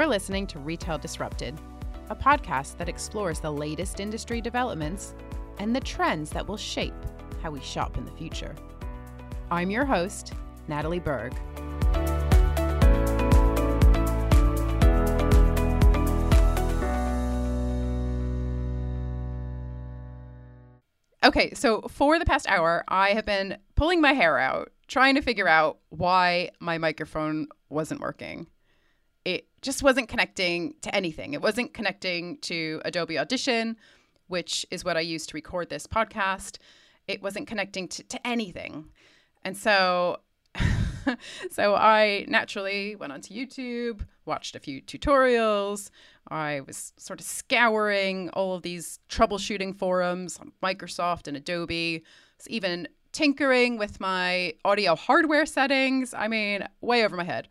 You're listening to Retail Disrupted, a podcast that explores the latest industry developments and the trends that will shape how we shop in the future. I'm your host, Natalie Berg. Okay, so for the past hour, I have been pulling my hair out, trying to figure out why my microphone wasn't working it just wasn't connecting to anything. It wasn't connecting to Adobe Audition, which is what I use to record this podcast. It wasn't connecting to, to anything. And so so I naturally went onto YouTube, watched a few tutorials. I was sort of scouring all of these troubleshooting forums on Microsoft and Adobe. was even tinkering with my audio hardware settings. I mean, way over my head.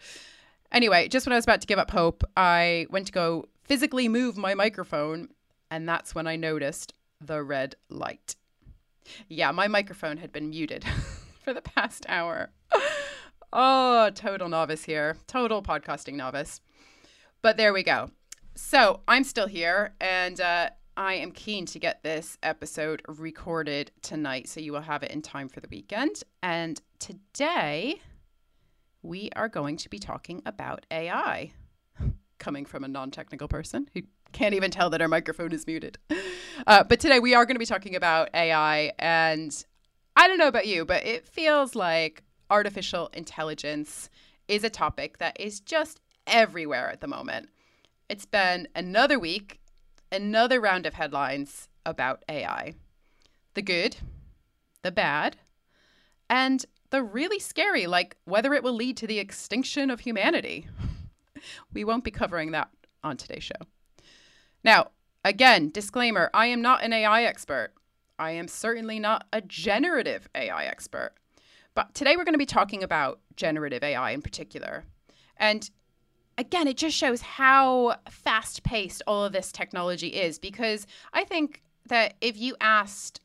Anyway, just when I was about to give up hope, I went to go physically move my microphone, and that's when I noticed the red light. Yeah, my microphone had been muted for the past hour. oh, total novice here, total podcasting novice. But there we go. So I'm still here, and uh, I am keen to get this episode recorded tonight so you will have it in time for the weekend. And today, we are going to be talking about AI. Coming from a non technical person who can't even tell that our microphone is muted. Uh, but today we are going to be talking about AI. And I don't know about you, but it feels like artificial intelligence is a topic that is just everywhere at the moment. It's been another week, another round of headlines about AI the good, the bad, and the really scary, like whether it will lead to the extinction of humanity. we won't be covering that on today's show. Now, again, disclaimer I am not an AI expert. I am certainly not a generative AI expert. But today we're going to be talking about generative AI in particular. And again, it just shows how fast paced all of this technology is because I think that if you asked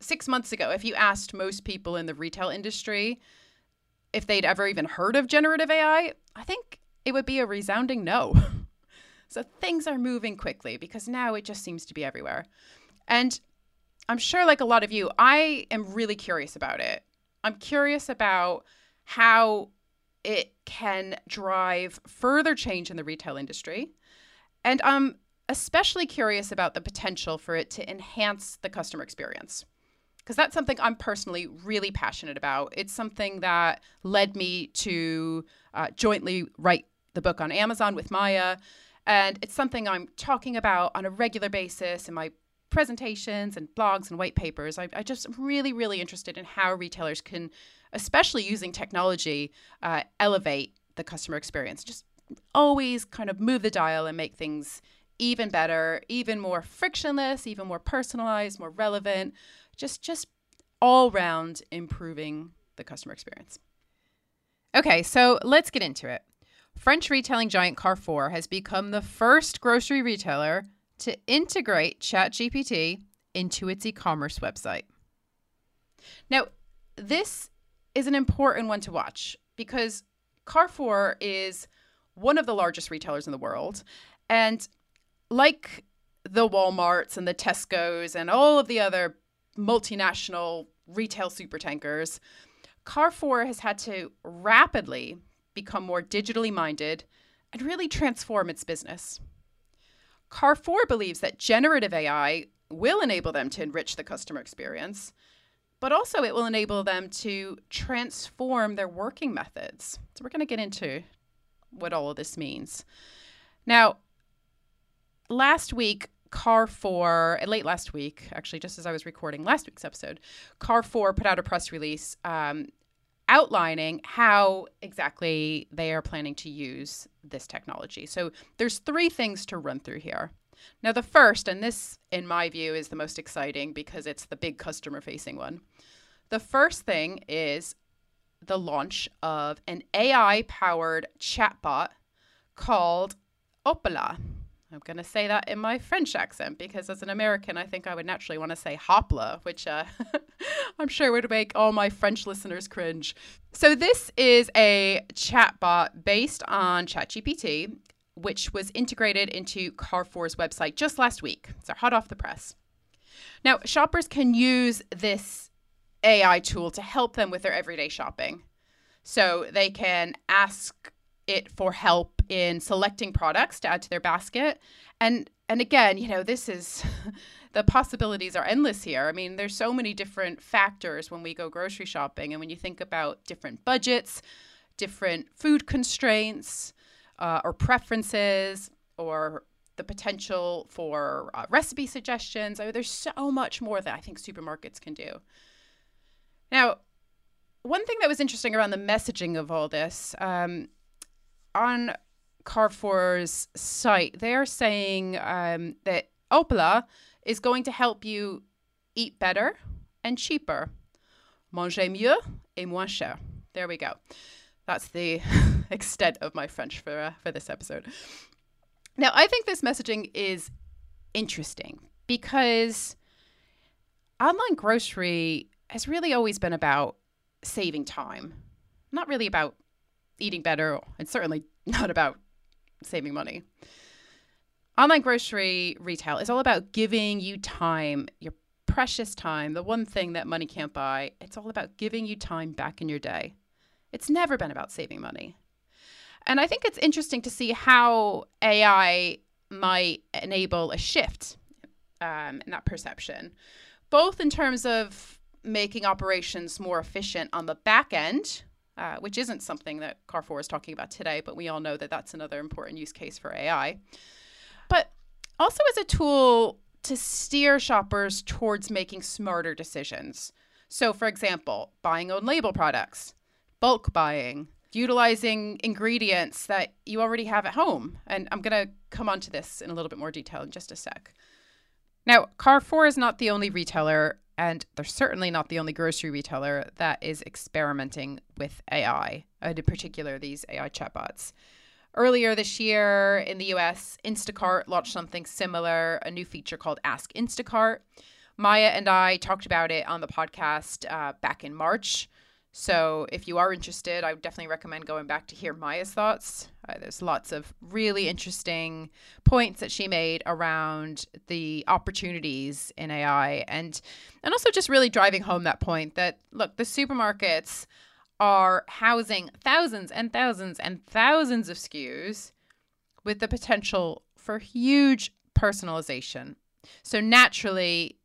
six months ago, if you asked most people in the retail industry if they'd ever even heard of generative AI, I think it would be a resounding no. so things are moving quickly because now it just seems to be everywhere. And I'm sure, like a lot of you, I am really curious about it. I'm curious about how it can drive further change in the retail industry. And I'm especially curious about the potential for it to enhance the customer experience because that's something I'm personally really passionate about. It's something that led me to uh, jointly write the book on Amazon with Maya. And it's something I'm talking about on a regular basis in my presentations and blogs and white papers. I, I just really, really interested in how retailers can, especially using technology, uh, elevate the customer experience. Just always kind of move the dial and make things even better, even more frictionless, even more personalized, more relevant just just all round improving the customer experience. Okay, so let's get into it. French retailing giant Carrefour has become the first grocery retailer to integrate ChatGPT into its e-commerce website. Now, this is an important one to watch because Carrefour is one of the largest retailers in the world and like the Walmarts and the Tesco's and all of the other multinational retail supertankers, Carrefour has had to rapidly become more digitally minded and really transform its business. Carrefour believes that generative AI will enable them to enrich the customer experience, but also it will enable them to transform their working methods. So, we're going to get into what all of this means. Now, last week, Carrefour, late last week, actually, just as I was recording last week's episode, Carrefour put out a press release um, outlining how exactly they are planning to use this technology. So there's three things to run through here. Now, the first, and this, in my view, is the most exciting because it's the big customer facing one. The first thing is the launch of an AI powered chatbot called Hopla. I'm going to say that in my French accent because as an American, I think I would naturally want to say hopla, which uh, I'm sure would make all my French listeners cringe. So, this is a chatbot based on ChatGPT, which was integrated into Carrefour's website just last week. So hot off the press. Now, shoppers can use this AI tool to help them with their everyday shopping. So they can ask it for help in selecting products to add to their basket. And and again, you know, this is the possibilities are endless here. I mean, there's so many different factors when we go grocery shopping and when you think about different budgets, different food constraints, uh, or preferences or the potential for uh, recipe suggestions. I mean, there's so much more that I think supermarkets can do. Now, one thing that was interesting around the messaging of all this um, on Carrefour's site, they are saying um, that Hopla is going to help you eat better and cheaper. Manger mieux et moins cher. There we go. That's the extent of my French for uh, for this episode. Now, I think this messaging is interesting because online grocery has really always been about saving time, not really about eating better, and certainly not about saving money. Online grocery retail is all about giving you time, your precious time, the one thing that money can't buy. It's all about giving you time back in your day. It's never been about saving money. And I think it's interesting to see how AI might enable a shift um, in that perception, both in terms of making operations more efficient on the back end, uh, which isn't something that Carrefour is talking about today, but we all know that that's another important use case for AI. But also as a tool to steer shoppers towards making smarter decisions. So, for example, buying own label products, bulk buying, utilizing ingredients that you already have at home. And I'm going to come on to this in a little bit more detail in just a sec. Now, Carrefour is not the only retailer, and they're certainly not the only grocery retailer that is experimenting with AI, and in particular, these AI chatbots. Earlier this year in the US, Instacart launched something similar, a new feature called Ask Instacart. Maya and I talked about it on the podcast uh, back in March. So if you are interested, I would definitely recommend going back to hear Maya's thoughts. Uh, there's lots of really interesting points that she made around the opportunities in AI and and also just really driving home that point that look, the supermarkets are housing thousands and thousands and thousands of SKUs with the potential for huge personalization. So naturally,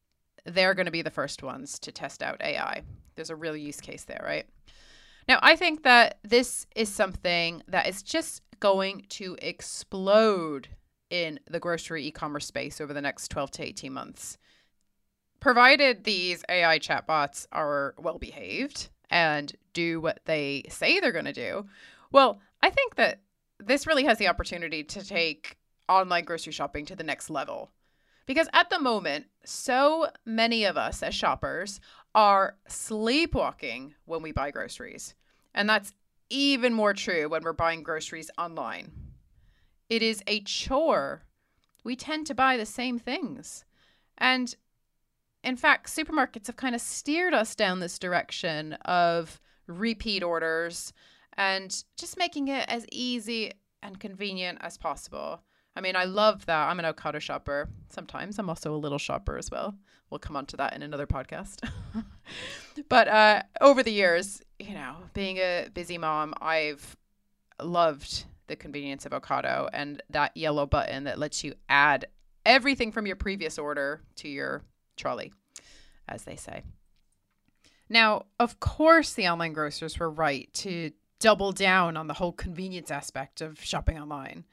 they're going to be the first ones to test out AI there's a real use case there, right? Now, I think that this is something that is just going to explode in the grocery e commerce space over the next 12 to 18 months. Provided these AI chatbots are well behaved and do what they say they're going to do, well, I think that this really has the opportunity to take online grocery shopping to the next level. Because at the moment, so many of us as shoppers are sleepwalking when we buy groceries. And that's even more true when we're buying groceries online. It is a chore. We tend to buy the same things. And in fact, supermarkets have kind of steered us down this direction of repeat orders and just making it as easy and convenient as possible. I mean, I love that. I'm an Ocado shopper. Sometimes I'm also a Lidl shopper as well. We'll come on to that in another podcast. but uh, over the years, you know, being a busy mom, I've loved the convenience of Ocado and that yellow button that lets you add everything from your previous order to your trolley, as they say. Now, of course, the online grocers were right to double down on the whole convenience aspect of shopping online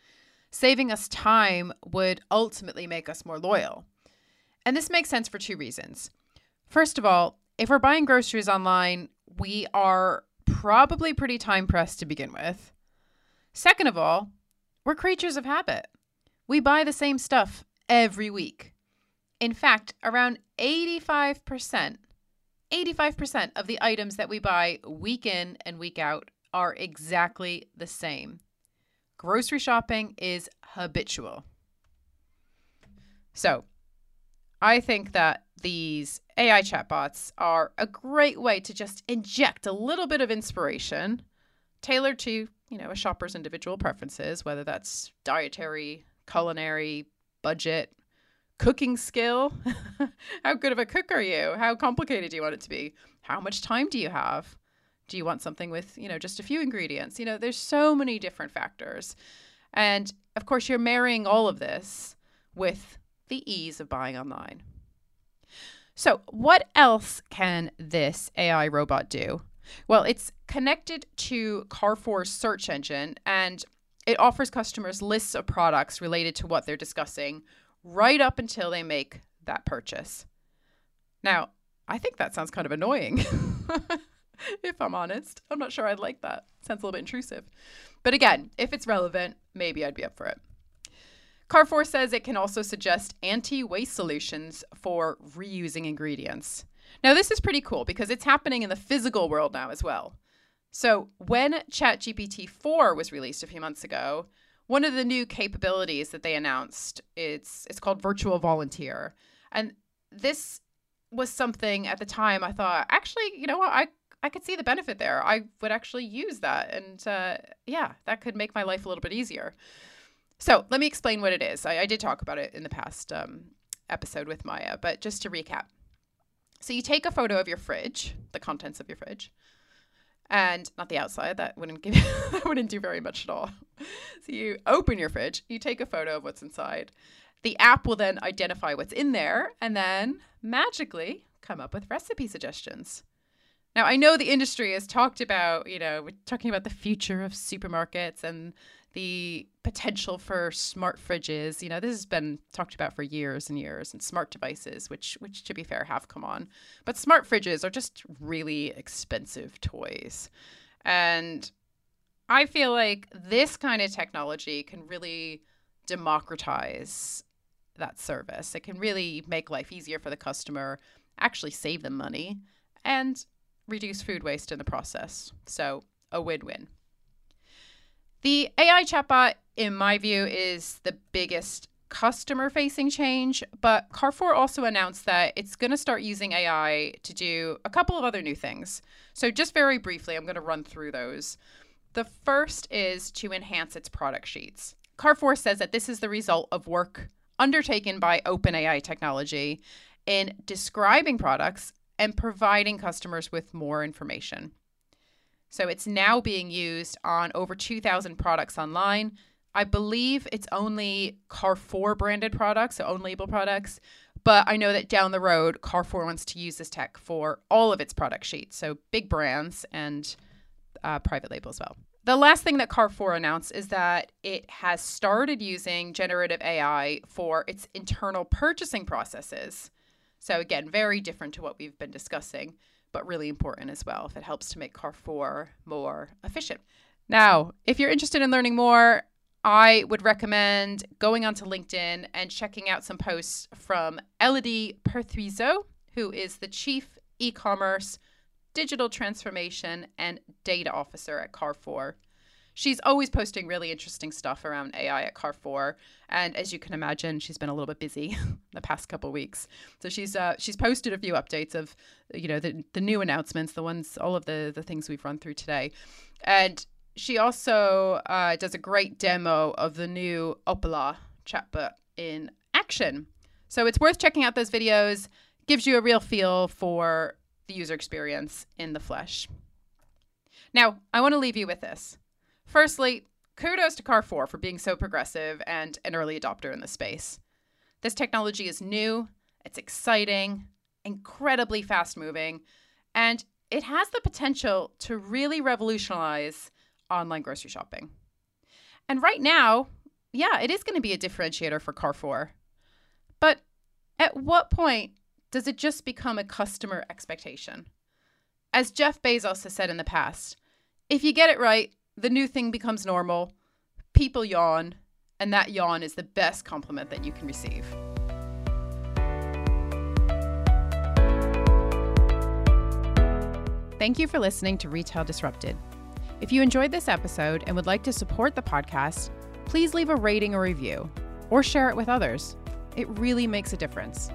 saving us time would ultimately make us more loyal. And this makes sense for two reasons. First of all, if we're buying groceries online, we are probably pretty time pressed to begin with. Second of all, we're creatures of habit. We buy the same stuff every week. In fact, around 85%, 85% of the items that we buy week in and week out are exactly the same grocery shopping is habitual. So, I think that these AI chatbots are a great way to just inject a little bit of inspiration tailored to, you know, a shopper's individual preferences, whether that's dietary, culinary, budget, cooking skill. How good of a cook are you? How complicated do you want it to be? How much time do you have? Do you want something with, you know, just a few ingredients? You know, there's so many different factors. And of course, you're marrying all of this with the ease of buying online. So, what else can this AI robot do? Well, it's connected to Carrefour's search engine and it offers customers lists of products related to what they're discussing right up until they make that purchase. Now, I think that sounds kind of annoying. if I'm honest, I'm not sure I'd like that. Sounds a little bit intrusive. But again, if it's relevant, maybe I'd be up for it. Carrefour says it can also suggest anti waste solutions for reusing ingredients. Now, this is pretty cool because it's happening in the physical world now as well. So, when ChatGPT 4 was released a few months ago, one of the new capabilities that they announced it's it's called virtual volunteer. And this was something at the time I thought, actually, you know what, I I could see the benefit there. I would actually use that, and uh, yeah, that could make my life a little bit easier. So let me explain what it is. I, I did talk about it in the past um, episode with Maya, but just to recap. So you take a photo of your fridge, the contents of your fridge, and not the outside. That wouldn't give that wouldn't do very much at all. So you open your fridge, you take a photo of what's inside. The app will then identify what's in there, and then magically come up with recipe suggestions. Now, I know the industry has talked about, you know, we're talking about the future of supermarkets and the potential for smart fridges. You know, this has been talked about for years and years, and smart devices, which, which to be fair, have come on. But smart fridges are just really expensive toys. And I feel like this kind of technology can really democratize that service. It can really make life easier for the customer, actually save them money, and reduce food waste in the process. So, a win win. The AI chatbot, in my view, is the biggest customer facing change, but Carrefour also announced that it's going to start using AI to do a couple of other new things. So, just very briefly, I'm going to run through those. The first is to enhance its product sheets. Carrefour says that this is the result of work undertaken by OpenAI technology in describing products and providing customers with more information. So it's now being used on over 2,000 products online. I believe it's only Carrefour branded products, so own label products. But I know that down the road, Carrefour wants to use this tech for all of its product sheets, so big brands and uh, private label as well. The last thing that Carrefour announced is that it has started using generative AI for its internal purchasing processes. So, again, very different to what we've been discussing, but really important as well if it helps to make Carrefour more efficient. Now, if you're interested in learning more, I would recommend going onto LinkedIn and checking out some posts from Elodie Perthuisot, who is the Chief E Commerce, Digital Transformation, and Data Officer at Carrefour she's always posting really interesting stuff around AI at Carrefour. And as you can imagine, she's been a little bit busy the past couple weeks. So she's uh, she's posted a few updates of you know the the new announcements, the ones all of the the things we've run through today, and she also uh, does a great demo of the new Hopla chatbot in action. So it's worth checking out those videos. Gives you a real feel for the user experience in the flesh. Now, I want to leave you with this. Firstly, kudos to Carrefour for being so progressive and an early adopter in the space. This technology is new, it's exciting, incredibly fast moving, and it has the potential to really revolutionize online grocery shopping. And right now, yeah, it is going to be a differentiator for Carrefour. But at what point does it just become a customer expectation? As Jeff Bezos has said in the past, if you get it right, the new thing becomes normal, people yawn, and that yawn is the best compliment that you can receive. Thank you for listening to Retail Disrupted. If you enjoyed this episode and would like to support the podcast, please leave a rating or review or share it with others. It really makes a difference.